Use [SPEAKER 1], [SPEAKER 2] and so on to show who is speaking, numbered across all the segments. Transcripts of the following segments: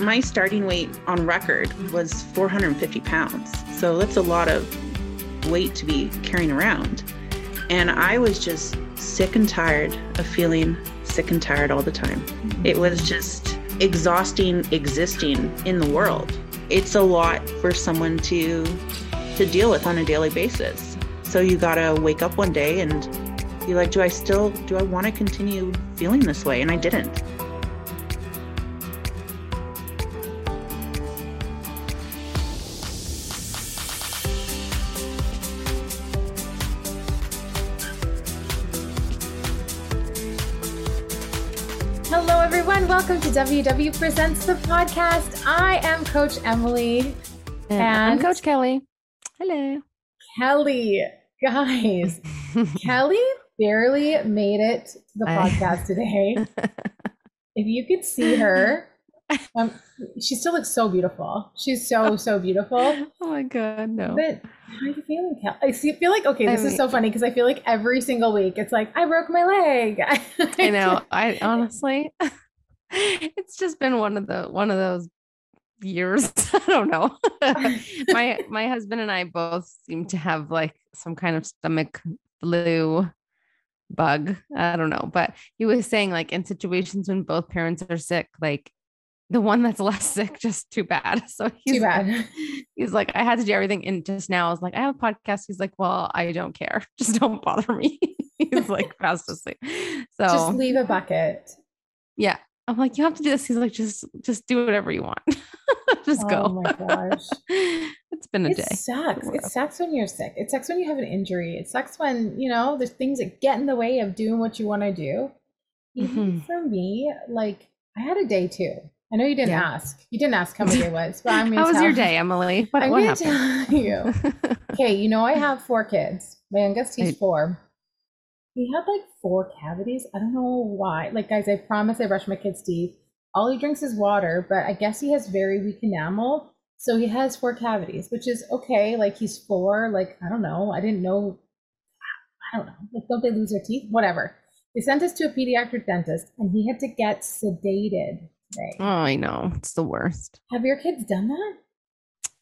[SPEAKER 1] my starting weight on record was 450 pounds. So that's a lot of weight to be carrying around. And I was just sick and tired of feeling sick and tired all the time. It was just exhausting existing in the world. It's a lot for someone to to deal with on a daily basis. So you got to wake up one day and be like, do I still do I want to continue feeling this way? And I didn't.
[SPEAKER 2] WW Presents the podcast. I am Coach Emily.
[SPEAKER 3] And, I'm Coach Kelly. Hello.
[SPEAKER 2] Kelly, guys, Kelly barely made it to the podcast today. if you could see her, um, she still looks so beautiful. She's so, so beautiful.
[SPEAKER 3] Oh my God, no.
[SPEAKER 2] But how are you feeling, Kelly? I see, feel like, okay, this I mean, is so funny because I feel like every single week it's like, I broke my leg.
[SPEAKER 3] I know. I honestly, it's just been one of the, one of those years. I don't know. my my husband and I both seem to have like some kind of stomach flu bug. I don't know, but he was saying like in situations when both parents are sick, like the one that's less sick, just too bad. So he's
[SPEAKER 2] too bad.
[SPEAKER 3] he's like, I had to do everything. And just now I was like, I have a podcast. He's like, Well, I don't care. Just don't bother me. he's like fast asleep. So
[SPEAKER 2] just leave a bucket.
[SPEAKER 3] Yeah. I'm like, you have to do this. He's like, just just do whatever you want. just go.
[SPEAKER 2] Oh my gosh.
[SPEAKER 3] it's been a
[SPEAKER 2] it
[SPEAKER 3] day.
[SPEAKER 2] It sucks. It sucks when you're sick. It sucks when you have an injury. It sucks when, you know, there's things that get in the way of doing what you want to do. Mm-hmm. For me, like I had a day too. I know you didn't yeah. ask. You didn't ask how my day was, but I'm
[SPEAKER 3] How was your day, Emily?
[SPEAKER 2] What, I'm what happened? Tell you. okay, you know I have four kids. My youngest he's four he had like four cavities. I don't know why. Like, guys, I promise I brush my kid's teeth. All he drinks is water, but I guess he has very weak enamel. So he has four cavities, which is okay. Like, he's four. Like, I don't know. I didn't know. I don't know. Like, don't they lose their teeth? Whatever. They sent us to a pediatric dentist and he had to get sedated today.
[SPEAKER 3] Oh, I know. It's the worst.
[SPEAKER 2] Have your kids done that?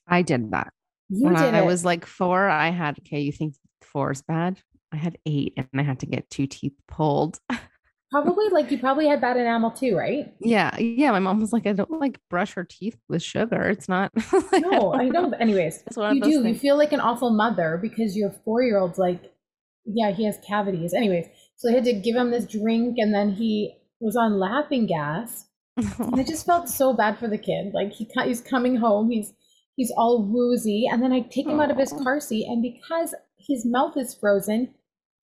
[SPEAKER 3] I did that.
[SPEAKER 2] You
[SPEAKER 3] when
[SPEAKER 2] did
[SPEAKER 3] I,
[SPEAKER 2] it.
[SPEAKER 3] I was like four, I had, okay, you think four is bad? I had eight and I had to get two teeth pulled.
[SPEAKER 2] probably like you probably had bad enamel too, right?
[SPEAKER 3] Yeah. Yeah. My mom was like, I don't like brush her teeth with sugar. It's not.
[SPEAKER 2] like, no, I don't. I Anyways, you do. Things. You feel like an awful mother because your four year old's like, yeah, he has cavities. Anyways, so I had to give him this drink and then he was on laughing gas. and I just felt so bad for the kid. Like he he's coming home, he's he's all woozy, and then I take him out of his car seat, and because his mouth is frozen,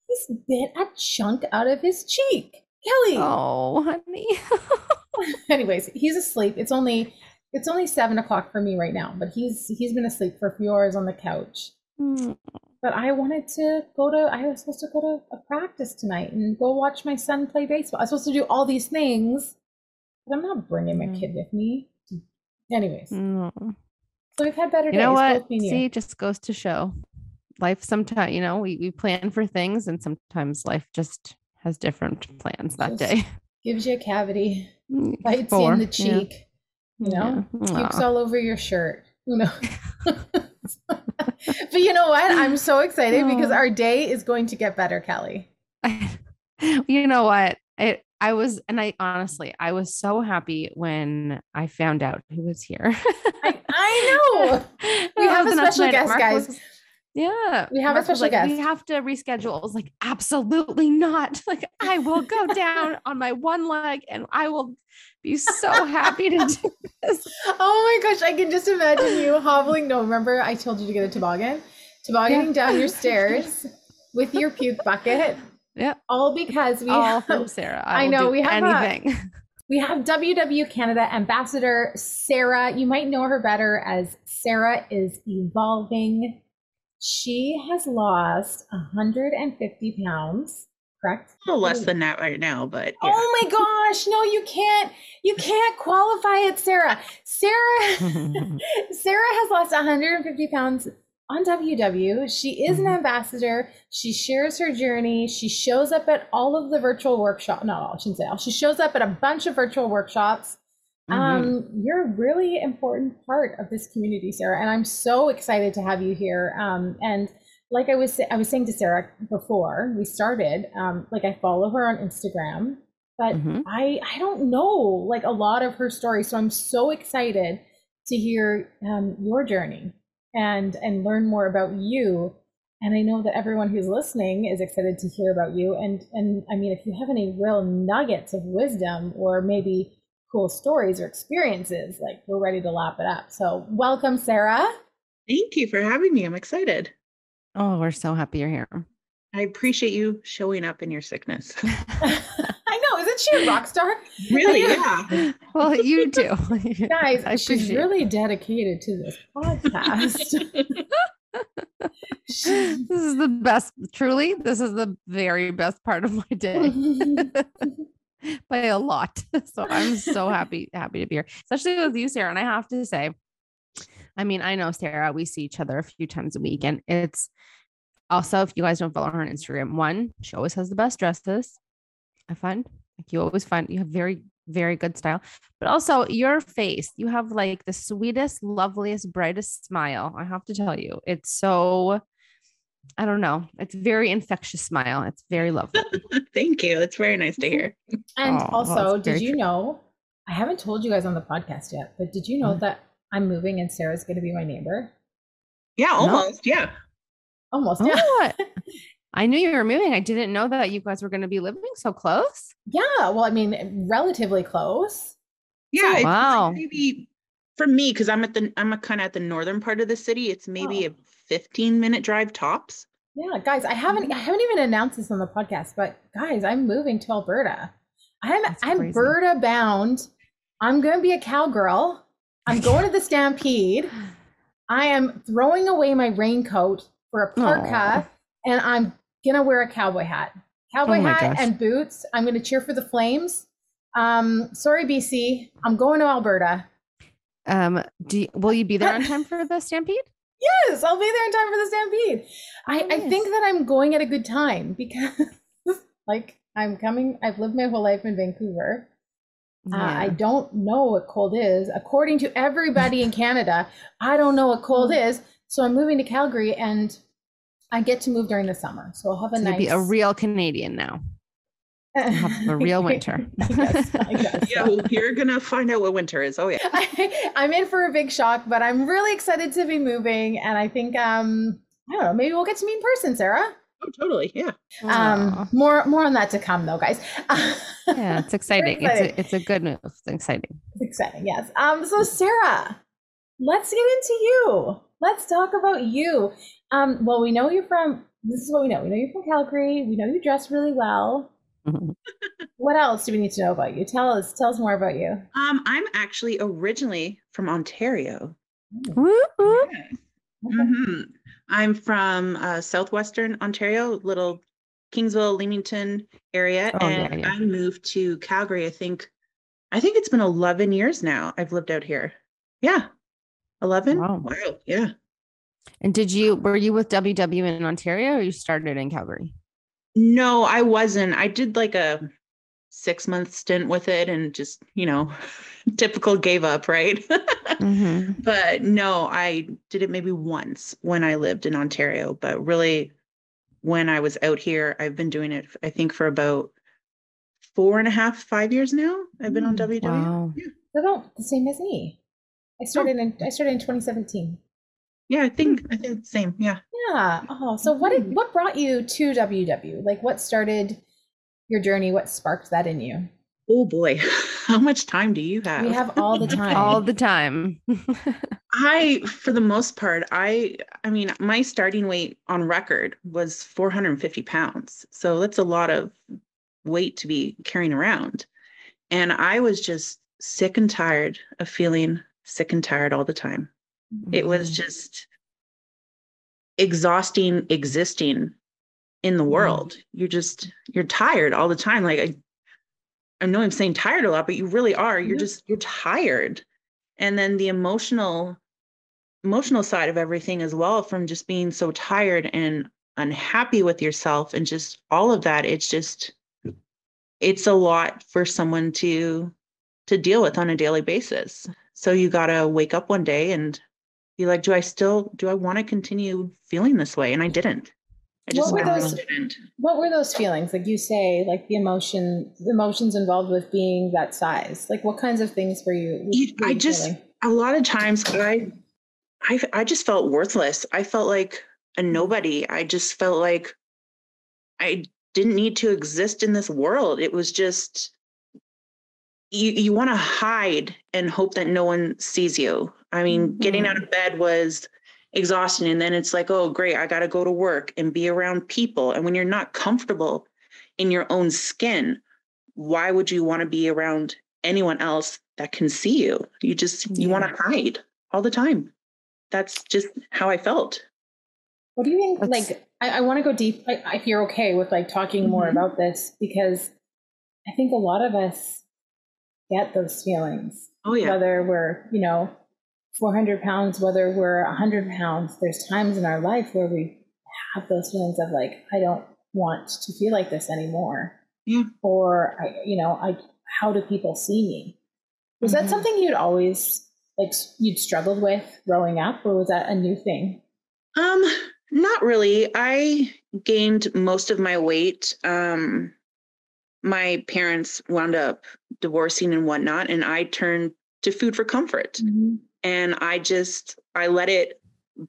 [SPEAKER 2] he's bit a chunk out of his cheek. Kelly.
[SPEAKER 3] Oh, honey.
[SPEAKER 2] Anyways, he's asleep. It's only it's only seven o'clock for me right now, but he's he's been asleep for a few hours on the couch. Mm. But I wanted to go to I was supposed to go to a practice tonight and go watch my son play baseball. I was supposed to do all these things, but I'm not bringing my mm. kid with me. Anyways. Mm. So we've had better
[SPEAKER 3] you
[SPEAKER 2] days.
[SPEAKER 3] You know what? See, just goes to show life sometimes you know we, we plan for things and sometimes life just has different plans that just day
[SPEAKER 2] gives you a cavity mm, bites Four. you in the cheek yeah. you know yeah. all over your shirt you know but you know what i'm so excited because our day is going to get better kelly
[SPEAKER 3] you know what it I was, and I honestly, I was so happy when I found out who was here.
[SPEAKER 2] I, I know. We have a special guest, guys. Was,
[SPEAKER 3] yeah.
[SPEAKER 2] We have Mark a special
[SPEAKER 3] like,
[SPEAKER 2] guest.
[SPEAKER 3] We have to reschedule. I was like, absolutely not. Like, I will go down on my one leg and I will be so happy to do this.
[SPEAKER 2] Oh my gosh. I can just imagine you hobbling. No, remember I told you to get a toboggan? Tobogganing yeah. down your stairs with your puke bucket.
[SPEAKER 3] Yeah.
[SPEAKER 2] All because we
[SPEAKER 3] All
[SPEAKER 2] have,
[SPEAKER 3] from Sarah. I, I know we have anything. A,
[SPEAKER 2] we have WW Canada Ambassador Sarah. You might know her better as Sarah is evolving she has lost 150 pounds, correct?
[SPEAKER 1] A little less than that right now, but
[SPEAKER 2] yeah. oh my gosh, no, you can't, you can't qualify it, Sarah. Sarah, Sarah has lost 150 pounds on WW. She is an mm-hmm. ambassador. She shares her journey. She shows up at all of the virtual workshops. Not all, I shouldn't say all. She shows up at a bunch of virtual workshops. Mm-hmm. Um, you're a really important part of this community, Sarah, and I'm so excited to have you here. Um, and like I was, I was saying to Sarah before we started, um, like I follow her on Instagram, but mm-hmm. I, I don't know like a lot of her story, so I'm so excited to hear um, your journey and and learn more about you. And I know that everyone who's listening is excited to hear about you. And and I mean, if you have any real nuggets of wisdom or maybe cool stories or experiences, like we're ready to lap it up. So welcome, Sarah.
[SPEAKER 1] Thank you for having me. I'm excited.
[SPEAKER 3] Oh, we're so happy you're here.
[SPEAKER 1] I appreciate you showing up in your sickness.
[SPEAKER 2] I know. Isn't she a rock star?
[SPEAKER 1] Really? Yeah.
[SPEAKER 3] well, you do.
[SPEAKER 2] Guys, she's really dedicated to this podcast.
[SPEAKER 3] this is the best, truly. This is the very best part of my day by a lot. So I'm so happy, happy to be here, especially with you, Sarah. And I have to say, I mean, I know Sarah, we see each other a few times a week, and it's also, if you guys don't follow her on Instagram, one, she always has the best dresses. I find like you always find you have very, very good style, but also your face, you have like the sweetest, loveliest, brightest smile. I have to tell you, it's so, I don't know, it's very infectious smile. It's very lovely.
[SPEAKER 1] Thank you. It's very nice to hear.
[SPEAKER 2] And oh, also, well, did you true. know? I haven't told you guys on the podcast yet, but did you know mm-hmm. that I'm moving and Sarah's going to be my neighbor?
[SPEAKER 1] Yeah, almost. No. Yeah.
[SPEAKER 2] Almost. Yeah. Oh,
[SPEAKER 3] I knew you were moving. I didn't know that you guys were going to be living so close.
[SPEAKER 2] Yeah. Well, I mean, relatively close.
[SPEAKER 1] Yeah. So, wow. Maybe for me, because I'm at the I'm kind of at the northern part of the city. It's maybe oh. a 15 minute drive tops.
[SPEAKER 2] Yeah, guys, I haven't I haven't even announced this on the podcast, but guys, I'm moving to Alberta. I'm I'm Alberta bound. I'm going to be a cowgirl. I'm going to the Stampede. I am throwing away my raincoat for a parka, Aww. and I'm gonna wear a cowboy hat, cowboy oh hat gosh. and boots. I'm gonna cheer for the Flames. Um, sorry, BC, I'm going to Alberta.
[SPEAKER 3] Um, do you, will you be there on time for the Stampede?
[SPEAKER 2] Yes, I'll be there in time for the Stampede. I, nice. I think that I'm going at a good time because, like, I'm coming. I've lived my whole life in Vancouver. Yeah. Uh, I don't know what cold is. According to everybody in Canada, I don't know what cold mm. is. So I'm moving to Calgary and I get to move during the summer. So I'll have a so nice.
[SPEAKER 3] Be a real Canadian now. Have a real winter.
[SPEAKER 1] I guess, I guess yeah, well, you're gonna find out what winter is. Oh yeah.
[SPEAKER 2] I, I'm in for a big shock, but I'm really excited to be moving, and I think um I don't know, maybe we'll get to meet in person, Sarah.
[SPEAKER 1] Oh, totally. Yeah.
[SPEAKER 2] Um, more more on that to come, though, guys.
[SPEAKER 3] yeah, it's exciting. exciting. It's a, it's a good move. It's exciting.
[SPEAKER 2] It's exciting. Yes. Um. So, Sarah, let's get into you. Let's talk about you. Um, well, we know you're from, this is what we know. We know you're from Calgary. We know you dress really well. What else do we need to know about you? Tell us, tell us more about you.
[SPEAKER 1] Um, I'm actually originally from Ontario. Yeah. Mm-hmm. I'm from uh, southwestern Ontario, little Kingsville, Leamington area, oh, and yeah, yeah. I moved to Calgary. I think, I think it's been 11 years now. I've lived out here. Yeah, 11? Wow. wow. Yeah.
[SPEAKER 3] And did you, were you with WW in Ontario or you started in Calgary?
[SPEAKER 1] No, I wasn't. I did like a six month stint with it and just, you know, typical gave up, right? mm-hmm. But no, I did it maybe once when I lived in Ontario. But really, when I was out here, I've been doing it, I think, for about four and a half, five years now. I've been on WW. Mm, wow.
[SPEAKER 2] Yeah. About the same as me. I started oh. in I started in 2017.
[SPEAKER 1] Yeah, I think I hmm. think the same. Yeah.
[SPEAKER 2] Yeah. Oh, so what did, what brought you to WW? Like, what started your journey? What sparked that in you?
[SPEAKER 1] Oh boy, how much time do you have?
[SPEAKER 2] We have all the time.
[SPEAKER 3] all the time.
[SPEAKER 1] I, for the most part, I, I mean, my starting weight on record was 450 pounds. So that's a lot of weight to be carrying around. And I was just sick and tired of feeling sick and tired all the time. It was mm-hmm. just exhausting existing in the mm-hmm. world. You're just you're tired all the time. Like I I know I'm saying tired a lot, but you really are. You're mm-hmm. just you're tired. And then the emotional emotional side of everything as well from just being so tired and unhappy with yourself and just all of that it's just it's a lot for someone to to deal with on a daily basis. So you got to wake up one day and be like, do I still, do I want to continue feeling this way? And I didn't. I just
[SPEAKER 2] what were those, didn't. What were those feelings? Like you say, like the emotion, the emotions involved with being that size. Like what kinds of things were you? Were you
[SPEAKER 1] I just, feeling? a lot of times I, I, I just felt worthless. I felt like a nobody. I just felt like I didn't need to exist in this world. It was just, you, you want to hide and hope that no one sees you. I mean, mm-hmm. getting out of bed was exhausting. And then it's like, oh, great, I got to go to work and be around people. And when you're not comfortable in your own skin, why would you want to be around anyone else that can see you? You just, yeah. you want to hide all the time. That's just how I felt.
[SPEAKER 2] What do you think? That's... Like, I, I want to go deep. I, if you're okay with like talking mm-hmm. more about this, because I think a lot of us get those feelings.
[SPEAKER 1] Oh, yeah.
[SPEAKER 2] Whether we're, you know, 400 pounds, whether we're 100 pounds, there's times in our life where we have those feelings of like, I don't want to feel like this anymore.
[SPEAKER 1] Yeah.
[SPEAKER 2] Or, I, you know, I, how do people see me? Was mm-hmm. that something you'd always like you'd struggled with growing up, or was that a new thing?
[SPEAKER 1] Um, not really. I gained most of my weight um my parents wound up divorcing and whatnot, and I turned to food for comfort. Mm-hmm. And I just, I let it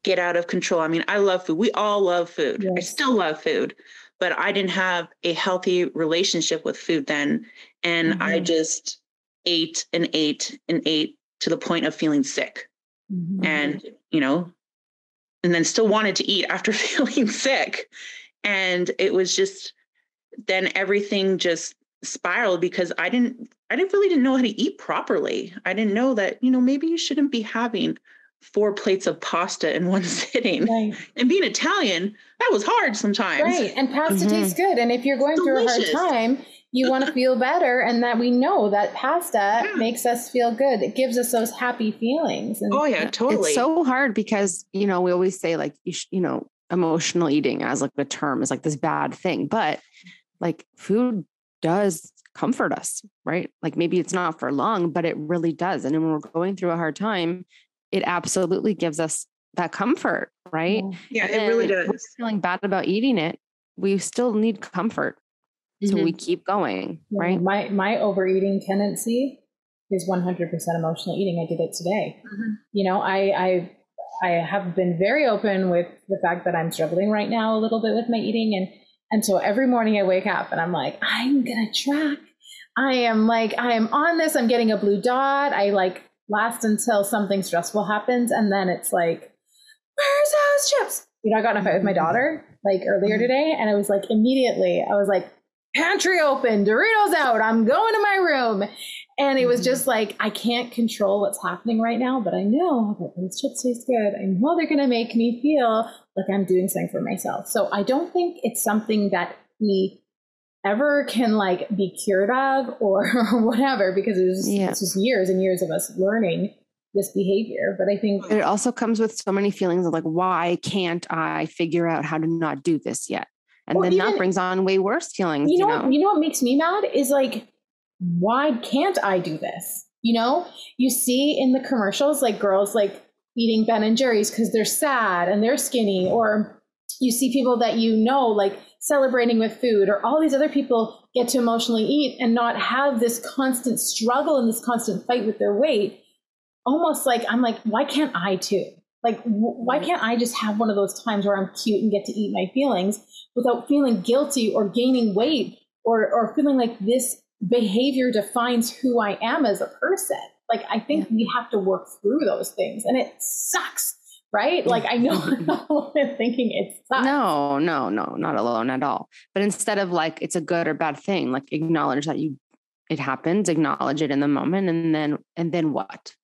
[SPEAKER 1] get out of control. I mean, I love food. We all love food. Yes. I still love food, but I didn't have a healthy relationship with food then. And mm-hmm. I just ate and ate and ate to the point of feeling sick. Mm-hmm. And, you know, and then still wanted to eat after feeling sick. And it was just then everything just spiraled because I didn't I didn't really didn't know how to eat properly. I didn't know that, you know, maybe you shouldn't be having four plates of pasta in one sitting. Right. And being Italian, that was hard sometimes.
[SPEAKER 2] Right. And pasta mm-hmm. tastes good. And if you're going Delicious. through a hard time, you want to feel better and that we know that pasta yeah. makes us feel good. It gives us those happy feelings. And
[SPEAKER 1] oh yeah, totally.
[SPEAKER 3] It's so hard because, you know, we always say like, you, sh- you know, emotional eating as like the term is like this bad thing, but like food does comfort us, right? Like maybe it's not for long, but it really does. And when we're going through a hard time, it absolutely gives us that comfort, right?
[SPEAKER 1] Yeah, it really does.
[SPEAKER 3] feeling bad about eating it, we still need comfort. Mm-hmm. So we mm-hmm. keep going, right?
[SPEAKER 2] My my overeating tendency is 100% emotional eating. I did it today. Mm-hmm. You know, I I I have been very open with the fact that I'm struggling right now a little bit with my eating and and so every morning I wake up and I'm like, I'm going to track. I am like, I am on this. I'm getting a blue dot. I like last until something stressful happens. And then it's like, where's those chips? You know, I got in a fight with my daughter like earlier mm-hmm. today. And I was like immediately, I was like, pantry open, Doritos out. I'm going to my room. And it was mm-hmm. just like, I can't control what's happening right now, but I know that these chips taste good. I know they're going to make me feel like I'm doing something for myself. So I don't think it's something that we ever can like be cured of or whatever, because it's, yeah. it's just years and years of us learning this behavior. But I think
[SPEAKER 3] it also comes with so many feelings of like, why can't I figure out how to not do this yet? And then even, that brings on way worse feelings.
[SPEAKER 2] You know, you know, you know what makes me mad is like, why can't I do this? You know, you see in the commercials like girls like eating Ben and Jerry's because they're sad and they're skinny, or you see people that you know like celebrating with food, or all these other people get to emotionally eat and not have this constant struggle and this constant fight with their weight. Almost like I'm like, why can't I too? Like, why can't I just have one of those times where I'm cute and get to eat my feelings without feeling guilty or gaining weight or, or feeling like this behavior defines who I am as a person? Like, I think yeah. we have to work through those things and it sucks, right? Like, I know I'm thinking it sucks.
[SPEAKER 3] No, no, no, not alone at all. But instead of like, it's a good or bad thing, like acknowledge that you, it happens, acknowledge it in the moment. And then, and then what?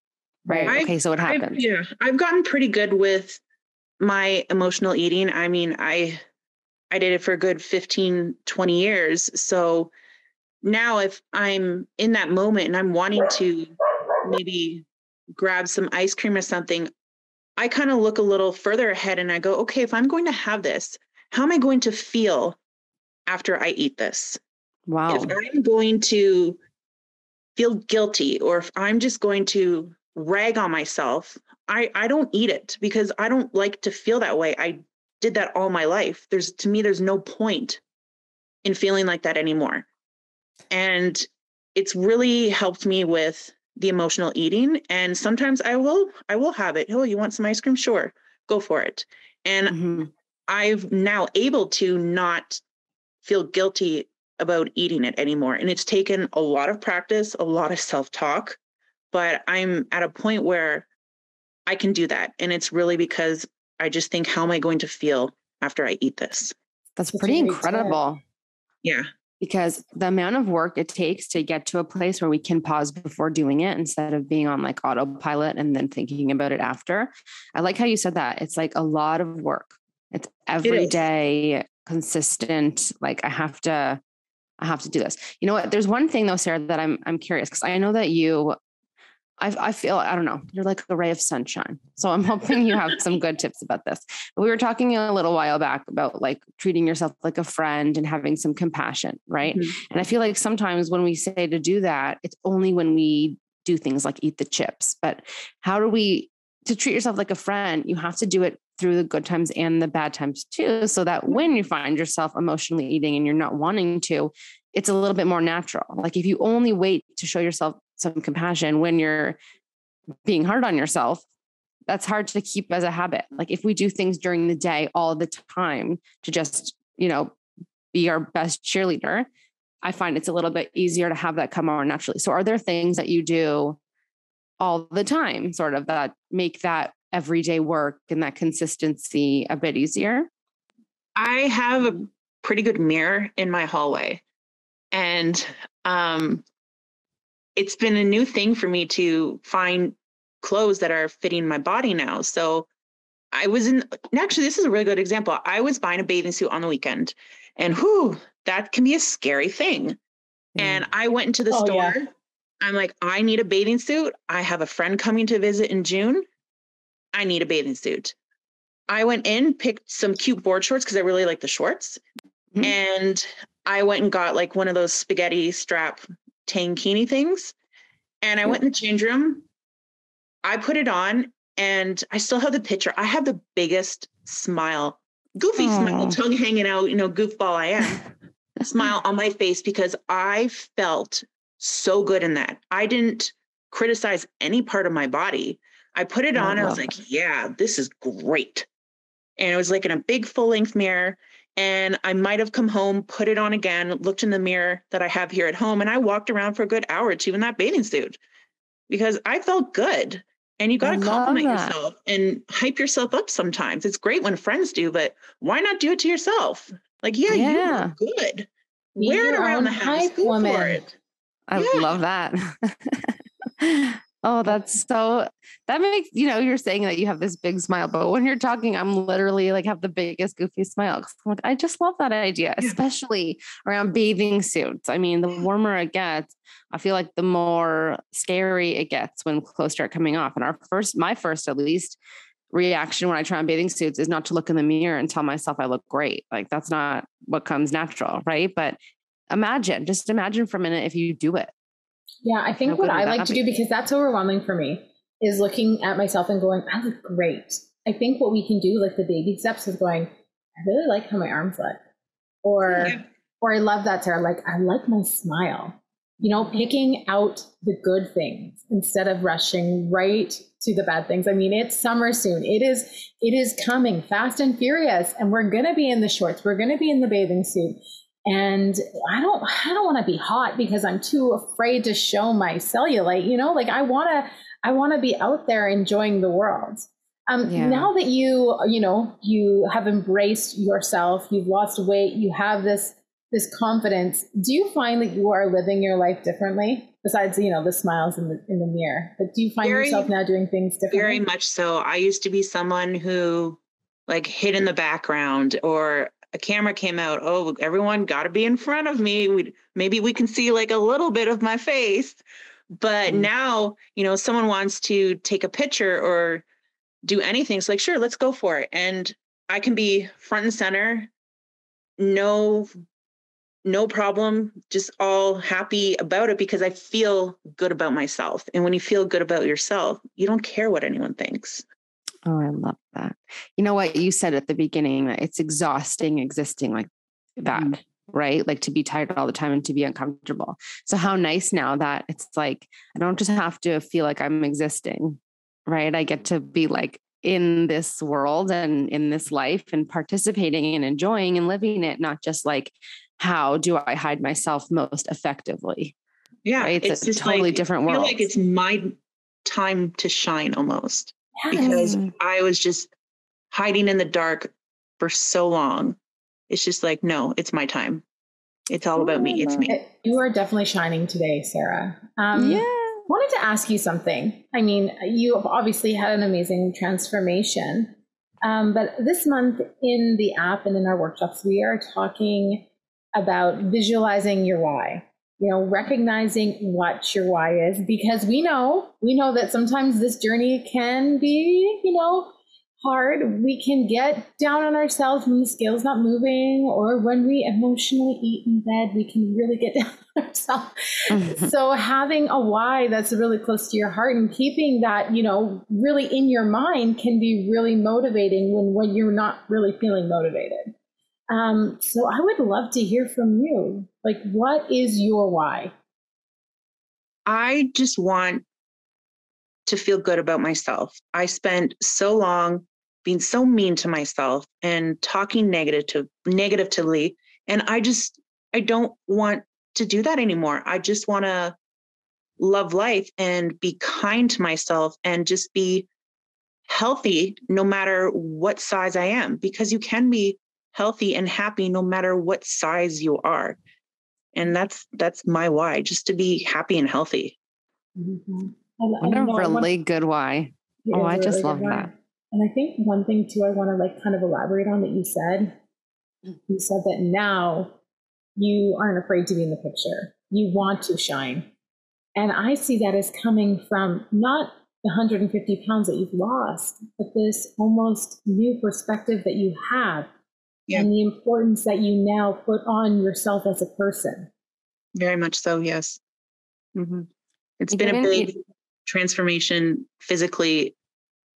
[SPEAKER 3] Right. I've, okay. So it happens.
[SPEAKER 1] I've, yeah. I've gotten pretty good with my emotional eating. I mean, I, I did it for a good 15, 20 years. So now if I'm in that moment and I'm wanting to maybe grab some ice cream or something, I kind of look a little further ahead and I go, okay, if I'm going to have this, how am I going to feel after I eat this?
[SPEAKER 3] Wow.
[SPEAKER 1] If I'm going to feel guilty or if I'm just going to rag on myself, I, I don't eat it because I don't like to feel that way. I did that all my life. There's to me, there's no point in feeling like that anymore. And it's really helped me with the emotional eating. And sometimes I will, I will have it. Oh, you want some ice cream? Sure, go for it. And mm-hmm. I've now able to not feel guilty about eating it anymore. And it's taken a lot of practice, a lot of self talk, but I'm at a point where I can do that. And it's really because I just think, how am I going to feel after I eat this?
[SPEAKER 3] That's pretty incredible.
[SPEAKER 1] Yeah.
[SPEAKER 3] Because the amount of work it takes to get to a place where we can pause before doing it instead of being on like autopilot and then thinking about it after. I like how you said that. It's like a lot of work. It's every it day, consistent. Like I have to I have to do this. You know what? There's one thing though, Sarah, that I'm I'm curious because I know that you I, I feel I don't know. You're like a ray of sunshine. So I'm hoping you have some good tips about this. But we were talking a little while back about like treating yourself like a friend and having some compassion, right? Mm-hmm. And I feel like sometimes when we say to do that, it's only when we do things like eat the chips. But how do we to treat yourself like a friend? You have to do it through the good times and the bad times too, so that when you find yourself emotionally eating and you're not wanting to, it's a little bit more natural. Like if you only wait to show yourself some compassion when you're being hard on yourself, that's hard to keep as a habit. Like if we do things during the day all the time to just, you know, be our best cheerleader, I find it's a little bit easier to have that come on naturally. So are there things that you do all the time sort of that make that everyday work and that consistency a bit easier?
[SPEAKER 1] I have a pretty good mirror in my hallway. And um, it's been a new thing for me to find clothes that are fitting my body now. So I was in actually this is a really good example. I was buying a bathing suit on the weekend and whoo, that can be a scary thing. Mm. And I went into the oh, store. Yeah. I'm like, I need a bathing suit. I have a friend coming to visit in June. I need a bathing suit. I went in, picked some cute board shorts because I really like the shorts. Mm-hmm. And I went and got like one of those spaghetti strap tankini things. And I went in the change room. I put it on and I still have the picture. I have the biggest smile, goofy Aww. smile, tongue hanging out, you know, goofball I am, smile on my face because I felt so good in that. I didn't criticize any part of my body. I put it oh, on I was like, yeah, this is great. And it was like in a big full length mirror. And I might have come home, put it on again, looked in the mirror that I have here at home, and I walked around for a good hour or two in that bathing suit because I felt good. And you got to compliment that. yourself and hype yourself up sometimes. It's great when friends do, but why not do it to yourself? Like, yeah, yeah. you look good. Be Wear it around the house. Go woman. for it.
[SPEAKER 3] I yeah. love that. Oh, that's so that makes you know you're saying that you have this big smile, but when you're talking, I'm literally like have the biggest goofy smile. I'm like, I just love that idea, especially around bathing suits. I mean, the warmer it gets, I feel like the more scary it gets when clothes start coming off. And our first, my first at least, reaction when I try on bathing suits is not to look in the mirror and tell myself I look great. Like that's not what comes natural, right? But imagine, just imagine for a minute if you do it.
[SPEAKER 2] Yeah, I think what I like to do because that's overwhelming for me is looking at myself and going, I look great. I think what we can do, like the baby steps, is going, I really like how my arms look, or yeah. or I love that Sarah. Like I like my smile. You know, picking out the good things instead of rushing right to the bad things. I mean, it's summer soon. It is it is coming fast and furious, and we're gonna be in the shorts. We're gonna be in the bathing suit and i don't i don't want to be hot because i'm too afraid to show my cellulite you know? Like i want to i want to be out there enjoying the world. Um yeah. now that you you know you have embraced yourself you've lost weight you have this this confidence do you find that you are living your life differently? Besides you know the smiles in the in the mirror but do you find very, yourself now doing things differently?
[SPEAKER 1] very much so. I used to be someone who like hid in the background or a camera came out, oh, everyone got to be in front of me. We maybe we can see like a little bit of my face. But mm now, you know, someone wants to take a picture or do anything. It's like, sure, let's go for it. And I can be front and center, no no problem, just all happy about it because I feel good about myself. And when you feel good about yourself, you don't care what anyone thinks.
[SPEAKER 3] Oh, I love that. You know what you said at the beginning that it's exhausting existing like that, mm right? Like to be tired all the time and to be uncomfortable. So how nice now that it's like I don't just have to feel like I'm existing, right? I get to be like in this world and in this life and participating and enjoying and living it, not just like how do I hide myself most effectively?
[SPEAKER 1] Yeah,
[SPEAKER 3] right? it's, it's a totally
[SPEAKER 1] like,
[SPEAKER 3] different world.
[SPEAKER 1] I feel like it's my time to shine almost because I was just hiding in the dark for so long. It's just like, no, it's my time. It's all about me. It's me.
[SPEAKER 2] You are definitely shining today, Sarah. Um, yeah. Wanted to ask you something. I mean, you have obviously had an amazing transformation. Um, but this month in the app and in our workshops, we are talking about visualizing your why you know recognizing what your why is because we know we know that sometimes this journey can be you know hard. We can get down on ourselves when the scale's not moving or when we emotionally eat in bed we can really get down on ourselves. Mm-hmm. so having a why that's really close to your heart and keeping that you know really in your mind can be really motivating when when you're not really feeling motivated um, so I would love to hear from you. Like, what is your why?
[SPEAKER 1] I just want to feel good about myself. I spent so long being so mean to myself and talking negative to negatively and I just I don't want to do that anymore. I just want to love life and be kind to myself and just be healthy no matter what size I am because you can be healthy and happy no matter what size you are. And that's that's my why just to be happy and healthy.
[SPEAKER 3] Mm-hmm. what a really good why. Oh i just really love that.
[SPEAKER 2] And i think one thing too i want to like kind of elaborate on that you said you said that now you aren't afraid to be in the picture. You want to shine. And i see that as coming from not the 150 pounds that you've lost but this almost new perspective that you have yeah. and the importance that you now put on yourself as a person.
[SPEAKER 1] Very much so, yes. Mm-hmm. It's been a big transformation physically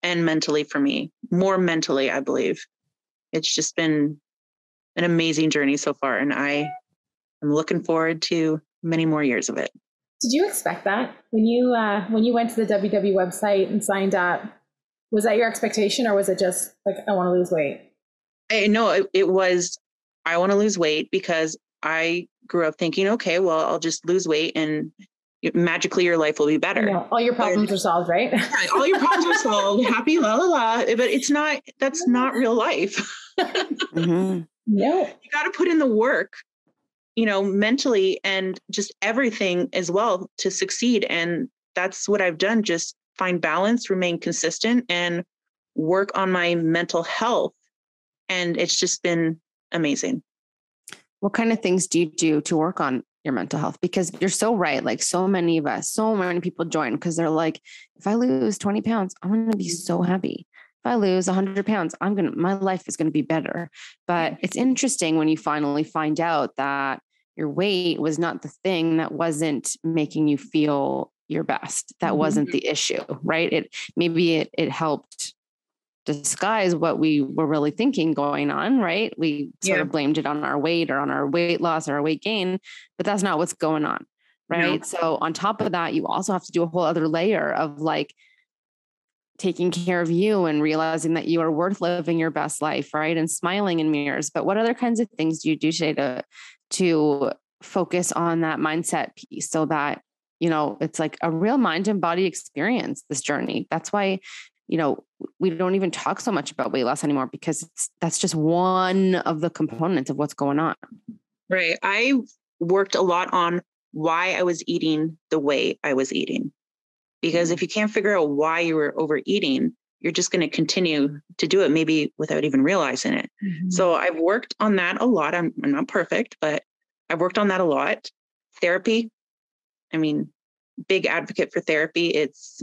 [SPEAKER 1] and mentally for me, more mentally, I believe. It's just been an amazing journey so far, and I am looking forward to many more years of it.
[SPEAKER 2] Did you expect that when you uh, when you went to the WW website and signed up? Was that your expectation, or was it just like I want to lose weight?
[SPEAKER 1] I know it, it was, I want to lose weight because I grew up thinking, okay, well, I'll just lose weight and magically your life will be better.
[SPEAKER 2] Yeah, all your problems but, are solved, right?
[SPEAKER 1] right, all your problems are solved. Happy, la la la. But it's not. That's not real life.
[SPEAKER 2] mm-hmm. No,
[SPEAKER 1] you got to put in the work, you know, mentally and just everything as well to succeed. And that's what I've done. Just find balance, remain consistent, and work on my mental health and it's just been amazing.
[SPEAKER 3] What kind of things do you do to work on your mental health? Because you're so right. Like so many of us, so many people join because they're like, if I lose 20 pounds, I'm going to be so happy. If I lose 100 pounds, I'm going to, my life is going to be better. But it's interesting when you finally find out that your weight was not the thing that wasn't making you feel your best. That wasn't mm-hmm. the issue, right? It maybe it it helped disguise what we were really thinking going on, right? We sort yeah. of blamed it on our weight or on our weight loss or our weight gain, but that's not what's going on, right? No. So, on top of that, you also have to do a whole other layer of like taking care of you and realizing that you are worth living your best life, right? And smiling in mirrors. But what other kinds of things do you do today to to focus on that mindset piece so that you know it's like a real mind and body experience this journey that's why you know, we don't even talk so much about weight loss anymore because that's just one of the components of what's going on.
[SPEAKER 1] Right. I worked a lot on why I was eating the way I was eating. Because if mm-hmm. you can't figure out why you were overeating, you're just going to continue to do it, maybe without even realizing it. Mm-hmm. So I've worked on that a lot. I'm, I'm not perfect, but I've worked on that a lot. Therapy, I mean, big advocate for therapy. It's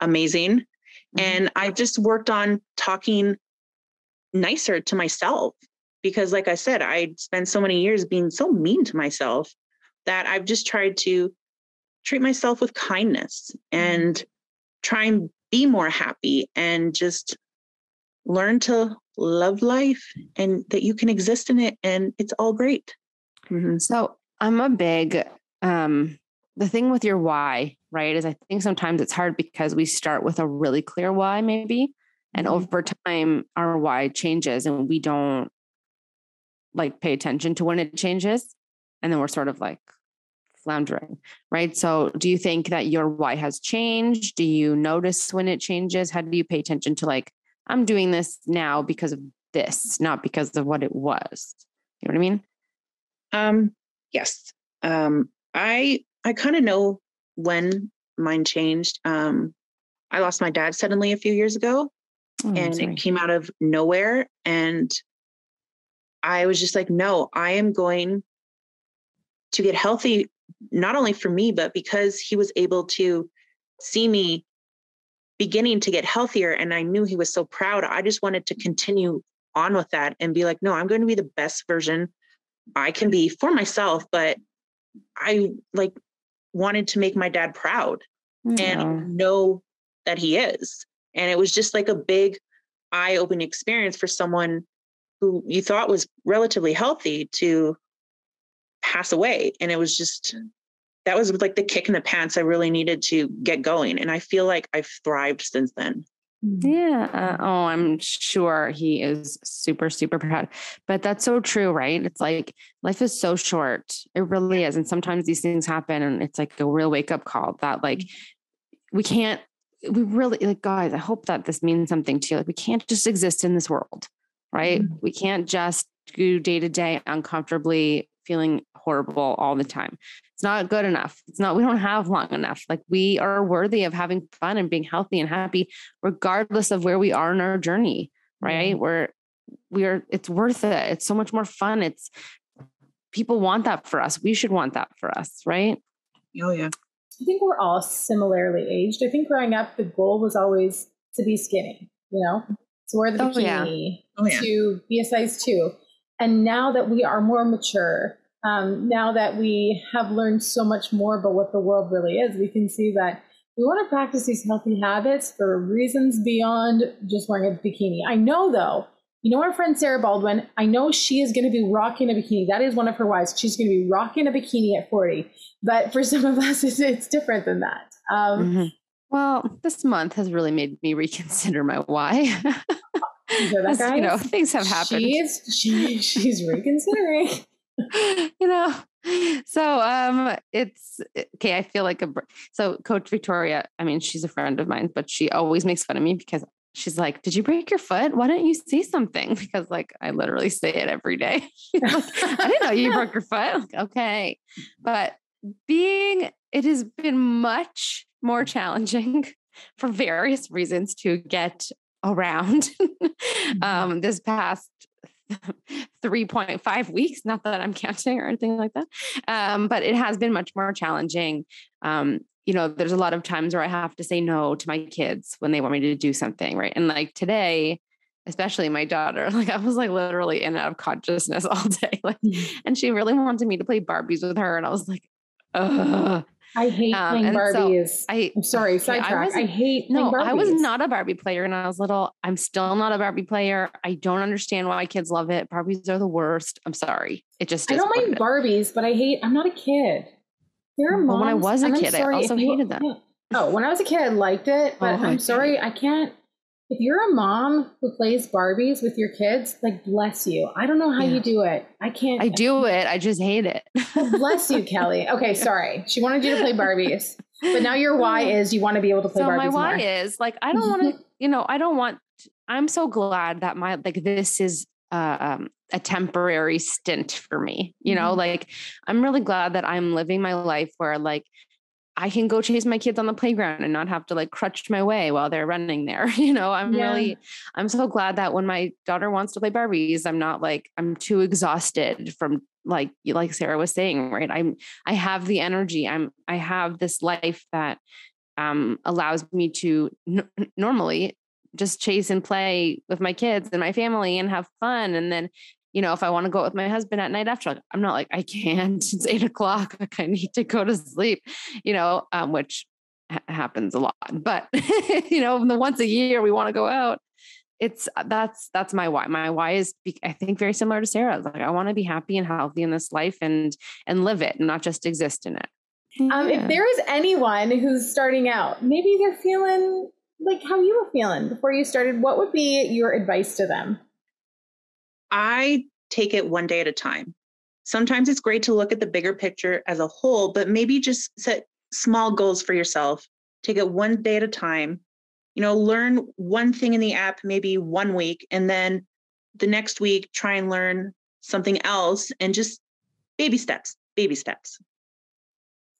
[SPEAKER 1] amazing. Mm-hmm. And I've just worked on talking nicer to myself because like I said, I spent so many years being so mean to myself that I've just tried to treat myself with kindness mm-hmm. and try and be more happy and just learn to love life and that you can exist in it and it's all great.
[SPEAKER 3] Mm-hmm. So I'm a big um the thing with your why, right, is I think sometimes it's hard because we start with a really clear why, maybe. And mm-hmm. over time, our why changes and we don't like pay attention to when it changes. And then we're sort of like floundering, right? So, do you think that your why has changed? Do you notice when it changes? How do you pay attention to like, I'm doing this now because of this, not because of what it was? You know what I mean?
[SPEAKER 1] Um, yes. Um, I I kind of know when mine changed. Um, I lost my dad suddenly a few years ago, oh, and it came out of nowhere. And I was just like, no, I am going to get healthy, not only for me, but because he was able to see me beginning to get healthier. And I knew he was so proud. I just wanted to continue on with that and be like, no, I'm going to be the best version I can be for myself. But I like wanted to make my dad proud yeah. and know that he is. And it was just like a big eye opening experience for someone who you thought was relatively healthy to pass away. And it was just, mm. that was like the kick in the pants I really needed to get going. And I feel like I've thrived since then.
[SPEAKER 3] Yeah. Oh, I'm sure he is super, super proud. But that's so true, right? It's like life is so short. It really is. And sometimes these things happen and it's like a real wake up call that like mm-hmm. we can't, we really like guys, I hope that this means something to you. Like we can't just exist in this world, right? Mm-hmm. We can't just do day to day uncomfortably feeling horrible all the time. It's not good enough. It's not, we don't have long enough. Like we are worthy of having fun and being healthy and happy, regardless of where we are in our journey, right? Mm-hmm. We're, we are, it's worth it. It's so much more fun. It's, people want that for us. We should want that for us, right?
[SPEAKER 1] Oh, yeah.
[SPEAKER 2] I think we're all similarly aged. I think growing up, the goal was always to be skinny, you know, to wear the bikini, oh, yeah. Oh, yeah. to be a size two. And now that we are more mature, um, now that we have learned so much more about what the world really is, we can see that we want to practice these healthy habits for reasons beyond just wearing a bikini. I know though, you know our friend Sarah Baldwin, I know she is going to be rocking a bikini. That is one of her whys. She's going to be rocking a bikini at 40. But for some of us, it's, it's different than that. Um,
[SPEAKER 3] mm-hmm. Well, this month has really made me reconsider my why. you, you know, things have happened.
[SPEAKER 2] She is, she, she's reconsidering.
[SPEAKER 3] you know, so um it's okay i feel like a so coach victoria i mean she's a friend of mine but she always makes fun of me because she's like did you break your foot? Why don't you say something? Because like i literally say it every day. Like, i didn't know you broke your foot. Like, okay. But being it has been much more challenging for various reasons to get around mm-hmm. um, this past 3.5 weeks not that i'm counting or anything like that um, but it has been much more challenging um, you know there's a lot of times where i have to say no to my kids when they want me to do something right and like today especially my daughter like i was like literally in and out of consciousness all day like mm-hmm. and she really wanted me to play barbies with her and i was like Ugh.
[SPEAKER 2] I hate um, playing Barbies. So I, am sorry, sidetrack. I, I hate no.
[SPEAKER 3] I was not a Barbie player when I was little. I'm still not a Barbie player. I don't understand why kids love it. Barbies are the worst. I'm sorry. It just
[SPEAKER 2] I don't mind Barbies, but I hate. I'm not a kid. There are moms.
[SPEAKER 3] Well, when I was a kid, I also hated them.
[SPEAKER 2] Oh, when I was a kid, I liked it, but oh, I'm sorry, I can't if you're a mom who plays Barbies with your kids, like bless you. I don't know how yeah. you do it. I can't.
[SPEAKER 3] I do it. I just hate it.
[SPEAKER 2] bless you, Kelly. Okay, sorry. She wanted you to play Barbies, but now your why is you want to be able to play
[SPEAKER 3] so
[SPEAKER 2] Barbies.
[SPEAKER 3] My why
[SPEAKER 2] more.
[SPEAKER 3] is like I don't want to. You know, I don't want. I'm so glad that my like this is uh, um, a temporary stint for me. You know, mm-hmm. like I'm really glad that I'm living my life where like I can go chase my kids on the playground and not have to like crutch my way while they're running there. You know, I'm yeah. really, I'm so glad that when my daughter wants to play Barbies, I'm not like, I'm too exhausted from like, like Sarah was saying, right? I'm, I have the energy. I'm, I have this life that um, allows me to n- normally just chase and play with my kids and my family and have fun. And then you know, if I want to go out with my husband at night after, I'm not like, I can't, it's eight o'clock. Like I need to go to sleep, you know, um, which ha- happens a lot, but you know, the once a year we want to go out. It's that's, that's my why. My why is, I think very similar to Sarah's. Like I want to be happy and healthy in this life and, and live it and not just exist in it.
[SPEAKER 2] Um, If there is anyone who's starting out, maybe they're feeling like how you were feeling before you started, what would be your advice to them?
[SPEAKER 1] I take it one day at a time. Sometimes it's great to look at the bigger picture as a whole, but maybe just set small goals for yourself. Take it one day at a time. You know, learn one thing in the app maybe one week, and then the next week try and learn something else and just baby steps, baby steps.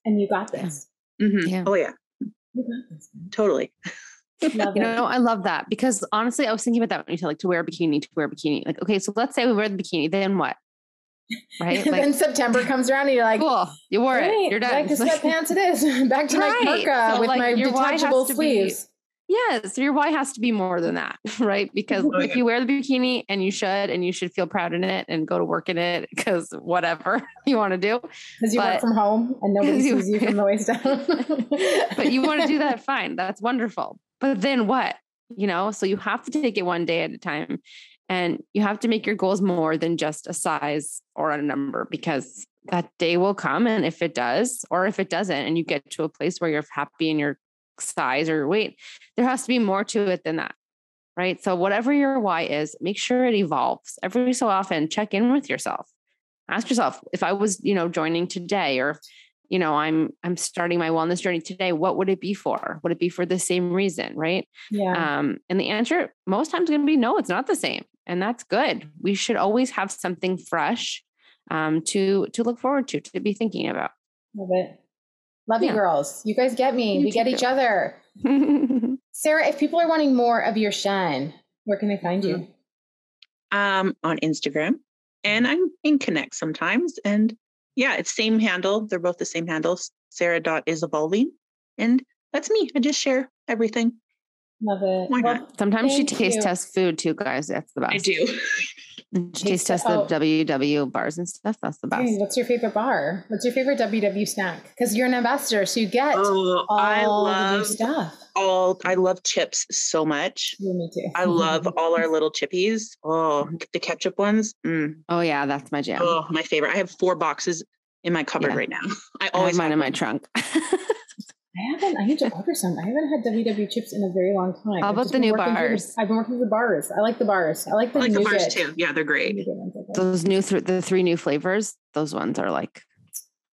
[SPEAKER 2] And you got this.
[SPEAKER 1] Mm-hmm. Yeah. Oh, yeah. You got this. Totally.
[SPEAKER 3] Love you know, I love that because honestly, I was thinking about that when you said like to wear a bikini, to wear a bikini. Like, okay, so let's say we wear the bikini, then what?
[SPEAKER 2] Right? Like, then September comes around and you're like,
[SPEAKER 3] cool, you wore it. You're done.
[SPEAKER 2] Back to sweatpants it is. Back to right. my parka so with like, my detachable sleeves.
[SPEAKER 3] Be, yes, your why has to be more than that, right? Because oh, if you wear the bikini and you should, and you should feel proud in it and go to work in it because whatever you want to do.
[SPEAKER 2] Because you but, work from home and nobody sees you from the waist down.
[SPEAKER 3] but you want to do that, fine. That's wonderful. But then what? You know, so you have to take it one day at a time and you have to make your goals more than just a size or a number because that day will come. And if it does, or if it doesn't, and you get to a place where you're happy in your size or your weight, there has to be more to it than that. Right. So, whatever your why is, make sure it evolves every so often. Check in with yourself. Ask yourself if I was, you know, joining today or you know i'm i'm starting my wellness journey today what would it be for? Would it be for the same reason right?
[SPEAKER 2] Yeah.
[SPEAKER 3] Um and the answer most times going to be no it's not the same and that's good. We should always have something fresh um to to look forward to to be thinking about.
[SPEAKER 2] Love it. Love yeah. you girls. You guys get me. You we get each other. Sarah if people are wanting more of your shine where can they find you?
[SPEAKER 1] Um on instagram and i'm in connect sometimes and yeah, it's same handle. They're both the same handle. Sarah dot is evolving, and that's me. I just share everything.
[SPEAKER 2] Love it.
[SPEAKER 1] Why well, not?
[SPEAKER 3] Sometimes she taste you. tests food too, guys. That's the best.
[SPEAKER 1] I do.
[SPEAKER 3] She taste tests the. WW bars and stuff. That's the best.
[SPEAKER 2] What's your favorite bar? What's your favorite WW snack? Because you're an ambassador, so you get oh, all I love, the new stuff.
[SPEAKER 1] All I love chips so much.
[SPEAKER 2] Yeah, me too.
[SPEAKER 1] I love all our little chippies. Oh, the ketchup ones. Mm.
[SPEAKER 3] Oh yeah, that's my jam.
[SPEAKER 1] Oh, my favorite. I have four boxes in my cupboard yeah. right now.
[SPEAKER 3] I always I have mine in my trunk.
[SPEAKER 2] I haven't. I need to order some. I haven't had WW chips in a very long time.
[SPEAKER 3] How about the new bars?
[SPEAKER 2] The, I've been working with the bars. I like the bars. I like the,
[SPEAKER 1] I like the bars too. Yeah, they're great.
[SPEAKER 3] Those new th- the three new flavors. Those ones are like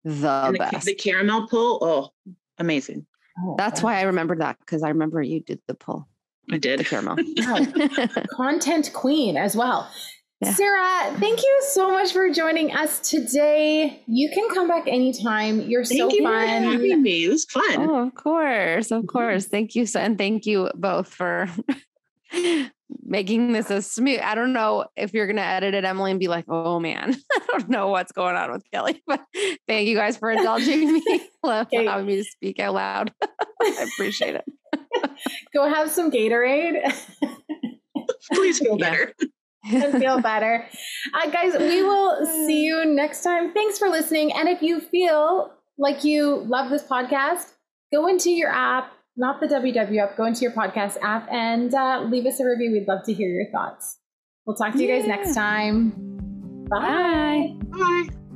[SPEAKER 3] the,
[SPEAKER 1] the
[SPEAKER 3] best.
[SPEAKER 1] The caramel pull. Oh, amazing.
[SPEAKER 3] Oh, That's why I remember that because I remember you did the pull.
[SPEAKER 1] I did
[SPEAKER 3] the caramel.
[SPEAKER 2] Content queen as well. Yeah. Sarah, thank you so much for joining us today. You can come back anytime. You're
[SPEAKER 1] thank
[SPEAKER 2] so
[SPEAKER 1] you
[SPEAKER 2] fun.
[SPEAKER 1] For having me. It was fun.
[SPEAKER 3] Oh, of course. Of mm-hmm. course. Thank you so and thank you both for making this a smooth. I don't know if you're gonna edit it, Emily, and be like, oh man, I don't know what's going on with Kelly. But thank you guys for indulging me, allowing me to speak out loud. I appreciate it.
[SPEAKER 2] Go have some Gatorade.
[SPEAKER 1] Please feel yeah. Better
[SPEAKER 2] and feel better. Uh, guys, we will see you next time. Thanks for listening. And if you feel like you love this podcast, go into your app, not the WW app, go into your podcast app and uh, leave us a review. We'd love to hear your thoughts. We'll talk to you guys next time. Bye.
[SPEAKER 3] Bye. Bye.